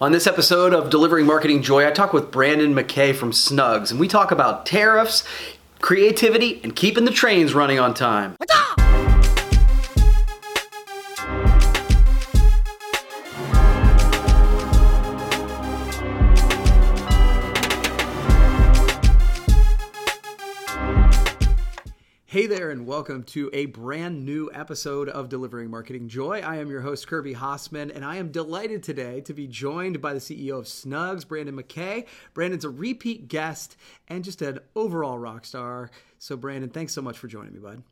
On this episode of Delivering Marketing Joy, I talk with Brandon McKay from Snugz, and we talk about tariffs, creativity, and keeping the trains running on time. Hey there, and welcome to a brand new episode of Delivering Marketing Joy. I am your host, Kirby Hasseman, and I am delighted today to be joined by the CEO of Snugz, Brandon McKay. Brandon's a repeat guest and just an overall rock star. So, Brandon, thanks so much for joining me, bud.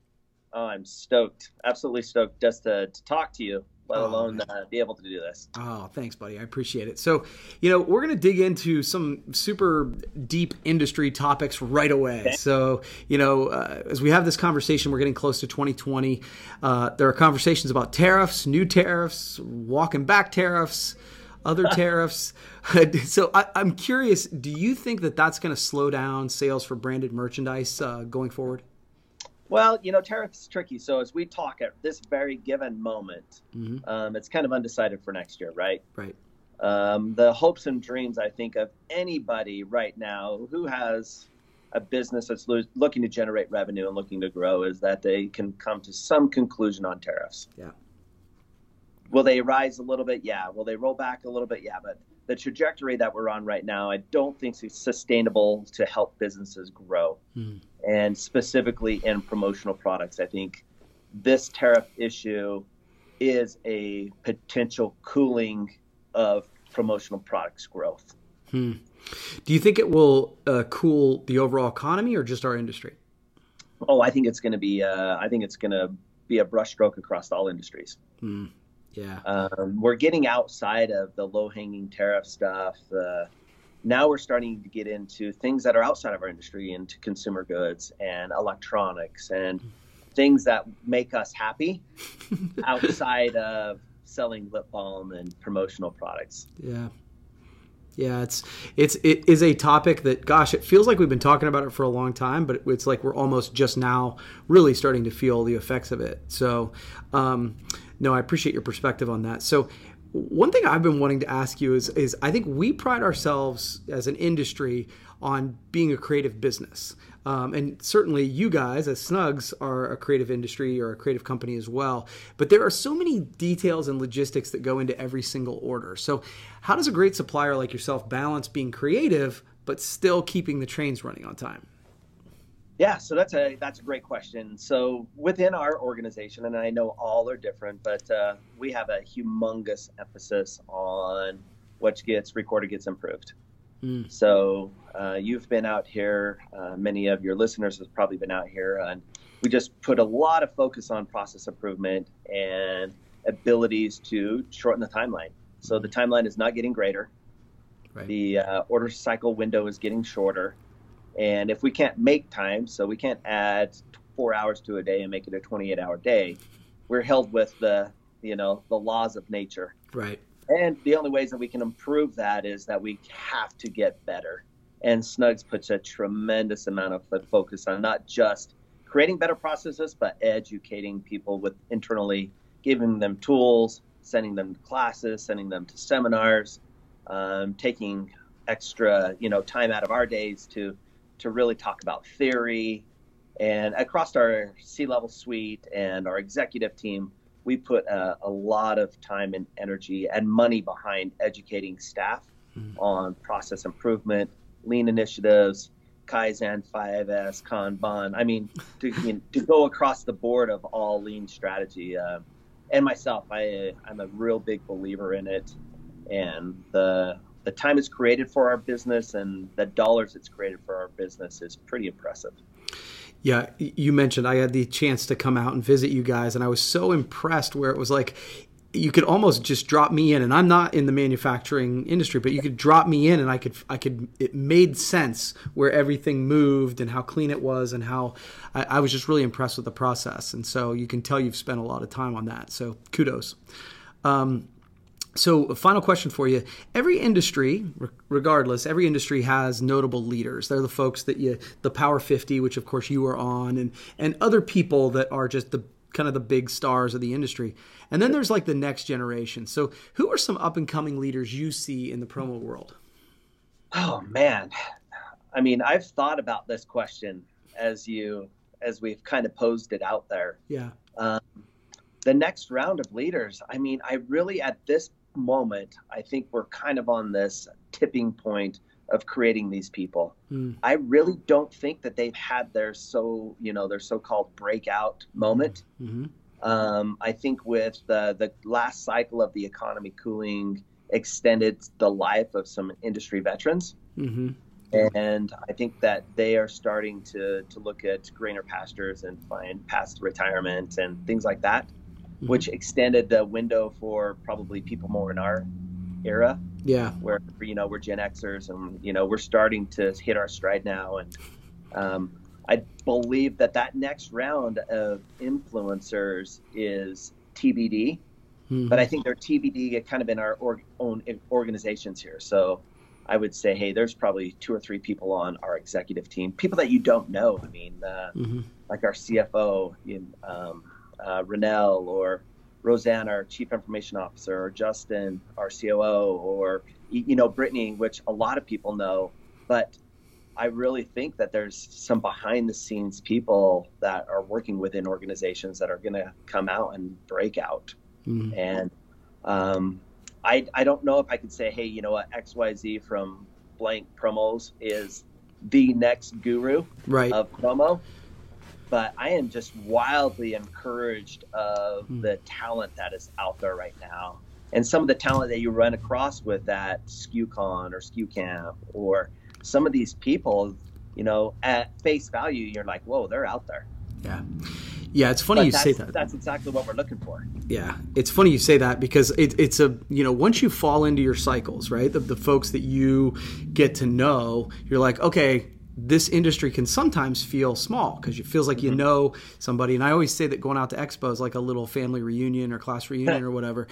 Oh, I'm stoked. Absolutely stoked just to, to talk to you let oh, alone uh, be able to do this. Oh, thanks, buddy. I appreciate it. So, you know, we're going to dig into some super deep industry topics right away. Okay. So, you know, uh, as we have this conversation, we're getting close to 2020. Uh, there are conversations about tariffs, new tariffs, walking back tariffs. Other tariffs. so I, am curious. Do you think that that's going to slow down sales for branded merchandise uh, going forward? Well, you know, tariffs tricky. So as we talk at this very given moment, mm-hmm. um, it's kind of undecided for next year, right? Right. Um, the hopes and dreams, I think, of anybody right now who has a business that's lo- looking to generate revenue and looking to grow is that they can come to some conclusion on tariffs. Yeah. Will they rise a little bit? Yeah. Will they roll back a little bit? Yeah. But the trajectory that we're on right now, I don't think is sustainable to help businesses grow. Mm. And specifically in promotional products, I think this tariff issue is a potential cooling of promotional products growth. Hmm. Do you think it will uh, cool the overall economy or just our industry? Oh, I think it's going to be. Uh, I think it's going to be a brushstroke across all industries. Hmm. Yeah. Um, we're getting outside of the low hanging tariff stuff. Uh, now we're starting to get into things that are outside of our industry, into consumer goods and electronics and things that make us happy outside of selling lip balm and promotional products. Yeah. Yeah, it's it's it is a topic that gosh, it feels like we've been talking about it for a long time, but it's like we're almost just now really starting to feel the effects of it. So, um, no, I appreciate your perspective on that. So, one thing I've been wanting to ask you is, is I think we pride ourselves as an industry on being a creative business. Um, and certainly you guys as Snugz are a creative industry or a creative company as well. But there are so many details and logistics that go into every single order. So, how does a great supplier like yourself balance being creative but still keeping the trains running on time? Yeah, so that's a that's a great question. So within our organization, and I know all are different, but uh, we have a humongous emphasis on what gets recorded gets improved. Mm. So uh, you've been out here. Uh, many of your listeners have probably been out here, and we just put a lot of focus on process improvement and abilities to shorten the timeline. So the timeline is not getting greater. Right. The uh, order cycle window is getting shorter and if we can't make time, so we can't add four hours to a day and make it a 28 hour day, we're held with the, you know, the laws of nature. Right. And the only ways that we can improve that is that we have to get better. And Snugz puts a tremendous amount of focus on not just creating better processes, but educating people with internally, giving them tools, sending them to classes, sending them to seminars, um, taking extra, you know, time out of our days to to really talk about theory. And across our C level suite and our executive team, we put a, a, lot of time and energy and money behind educating staff mm-hmm. on process improvement, lean initiatives, Kaizen, 5S, Kanban. I mean, to, you know, to go across the board of all lean strategy. Uh, and myself, I, I'm a real big believer in it. And the the time it's created for our business and the dollars it's created for our business is pretty impressive. Yeah, you mentioned I had the chance to come out and visit you guys, and I was so impressed where it was like you could almost just drop me in and I'm not in the manufacturing industry but you could drop me in and I could I could it made sense where everything moved and how clean it was and how I, I was just really impressed with the process and so you can tell you've spent a lot of time on that so kudos um, so, a final question for you. Every industry, regardless, every industry has notable leaders. They're the folks that you, the Power 50, which of course you are on, and, and other people that are just the kind of the big stars of the industry. And then there's like the next generation. So, who are some up and coming leaders you see in the promo world? Oh man, I mean, I've thought about this question as you as we've kind of posed it out there. Yeah. Um, the next round of leaders. I mean, I really at this moment, I think we're kind of on this tipping point of creating these people. Mm. I really don't think that they've had their so you know their so-called breakout moment. Mm-hmm. Um, I think with the the last cycle of the economy cooling extended the life of some industry veterans. Mm-hmm. And I think that they are starting to, to look at greener pastures and find past retirement and things like that, mm-hmm. which extended the window for probably people more in our era. Yeah. Where, you know, we're Gen Xers and, you know, we're starting to hit our stride now. And um, I believe that that next round of influencers is TBD. Mm-hmm. But I think they're TBD kind of in our org- own organizations here. So I would say, hey, there's probably two or three people on our executive team, people that you don't know. I mean, uh, mm-hmm. like our CFO, um, uh, Renell, or Roseanne, our Chief Information Officer, or Justin, our COO, or you know Brittany, which a lot of people know, but I really think that there's some behind the scenes people that are working within organizations that are going to come out and break out. Mm-hmm. And um, I, I don't know if I could say, hey, you know what, XYZ from blank promos is the next guru right. of promo. But I am just wildly encouraged of mm. the talent that is out there right now. And some of the talent that you run across with that SKUCon or SKU Camp or some of these people, you know, at face value, you're like, whoa, they're out there. Yeah. Yeah, it's funny but you say that. That's exactly what we're looking for. Yeah, it's funny you say that because it, it's a you know once you fall into your cycles, right? The, the folks that you get to know, you're like, okay, this industry can sometimes feel small because it feels like mm-hmm. you know somebody. And I always say that going out to expo is like a little family reunion or class reunion or whatever.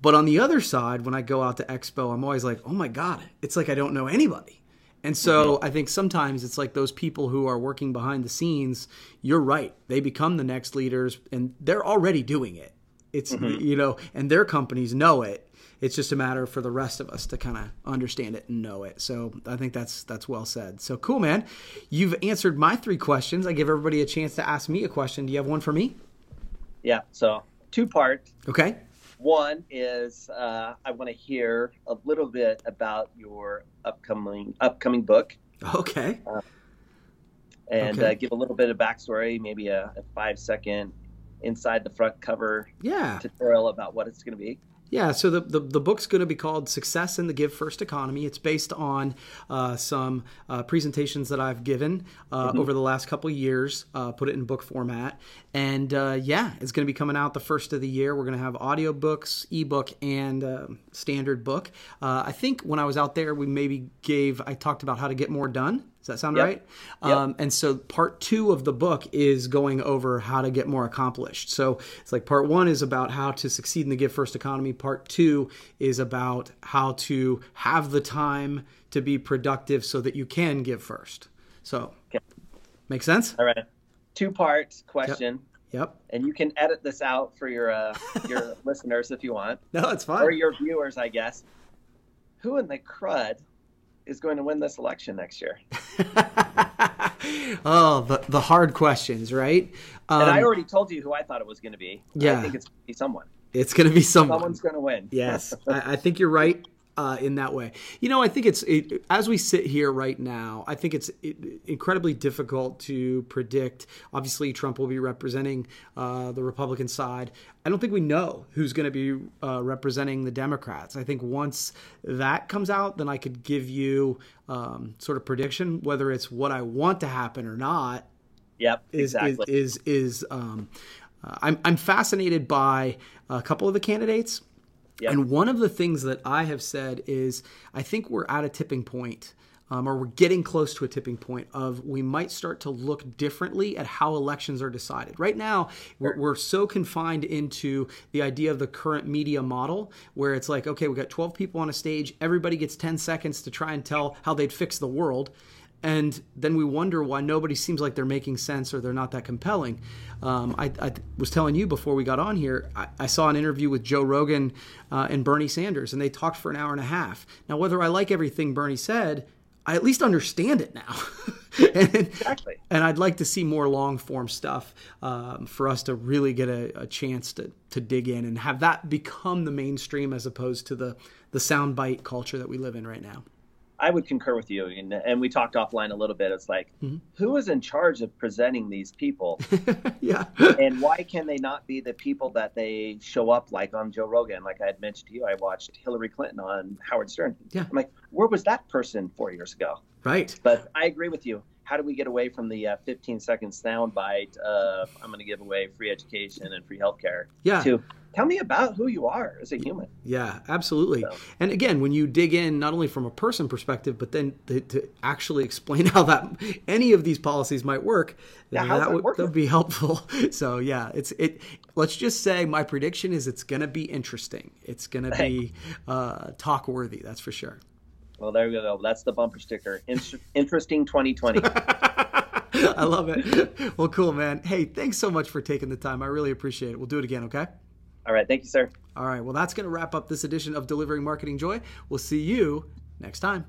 But on the other side, when I go out to expo, I'm always like, oh my god, it's like I don't know anybody. And so mm-hmm. I think sometimes it's like those people who are working behind the scenes, you're right. They become the next leaders and they're already doing it. It's, mm-hmm. you know, and their companies know it. It's just a matter for the rest of us to kind of understand it and know it. So I think that's that's well said. So cool, man. You've answered my three questions. I give everybody a chance to ask me a question. Do you have one for me? Yeah. So two part. Okay. One is uh, I want to hear a little bit about your upcoming upcoming book. Okay. Uh, and okay. Uh, give a little bit of backstory, maybe a, a five second inside the front cover yeah. tutorial about what it's going to be. Yeah, so the, the, the book's going to be called Success in the Give First Economy. It's based on uh, some uh, presentations that I've given uh, mm-hmm. over the last couple years, uh, put it in book format. And uh, yeah, it's going to be coming out the first of the year. We're going to have audiobooks, ebook, and uh, standard book. I think when I was out there, we maybe gave, I talked about how to get more done does that sound yep. right? Yep. Um, and so part two of the book is going over how to get more accomplished. So it's like part one is about how to succeed in the give first economy. Part two is about how to have the time to be productive so that you can give first. So okay. make sense? All right. Two part question. Yep. yep. And you can edit this out for your uh, your listeners if you want. No, it's fine. Or your viewers, I guess. Who in the crud is going to win this election next year? oh, the, the hard questions, right? Um, and I um, already told you who I thought it was going to be. Yeah. I think it's going to be someone. It's going to be someone. Someone's going to win. yes, I, I, think you're right uh, in that way. You know, I think it's it, as we sit here right now. I think it's it, incredibly difficult to predict. Obviously, Trump will be representing uh, the Republican side. I don't think we know who's going to be uh, representing the Democrats. I think once that comes out, then I could give you um, sort of prediction whether it's what I want to happen or not. Yep, is exactly. is is, is um, uh, I'm I'm fascinated by a couple of the candidates. Yep. And one of the things that I have said is I think we're at a tipping point, um, or we're getting close to a tipping point of we might start to look differently at how elections are decided. Right now, we're, we're so confined into the idea of the current media model where it's like, okay, we got 12 people on a stage, everybody gets 10 seconds to try and tell how they'd fix the world and then we wonder why nobody seems like they're making sense or they're not that compelling. Um, I, I, was telling you before we got on here, I, I saw an interview with Joe Rogan uh, and Bernie Sanders, and they talked for an hour and a half. Now, whether I like everything Bernie said, I at least understand it now. and, exactly. And I'd like to see more long form stuff um, for us to really get a, a, chance to, to dig in and have that become the mainstream as opposed to the, the soundbite culture that we live in right now. I would concur with you, and, and we talked offline a little bit. It's like, mm-hmm. who is in charge of presenting these people? yeah. and why can they not be the people that they show up like on Joe Rogan? Like I had mentioned to you, I watched Hillary Clinton on Howard Stern. Yeah. I'm like, where was that person four years ago? Right. But I agree with you. How do we get away from the uh, 15 second soundbite of I'm going to give away free education and free healthcare? Yeah. To tell me about who you are as a human. Yeah, absolutely. So. And again, when you dig in, not only from a person perspective, but then to, to actually explain how that any of these policies might work, yeah, that, would, that would be helpful. So yeah, it's it. Let's just say my prediction is it's going to be interesting. It's going to be uh, talk worthy. That's for sure. Well, there we go. That's the bumper sticker. In- interesting 2020. I love it. Well, cool, man. Hey, thanks so much for taking the time. I really appreciate it. We'll do it again, okay? All right. Thank you, sir. All right. Well, that's going to wrap up this edition of Delivering Marketing Joy. We'll see you next time.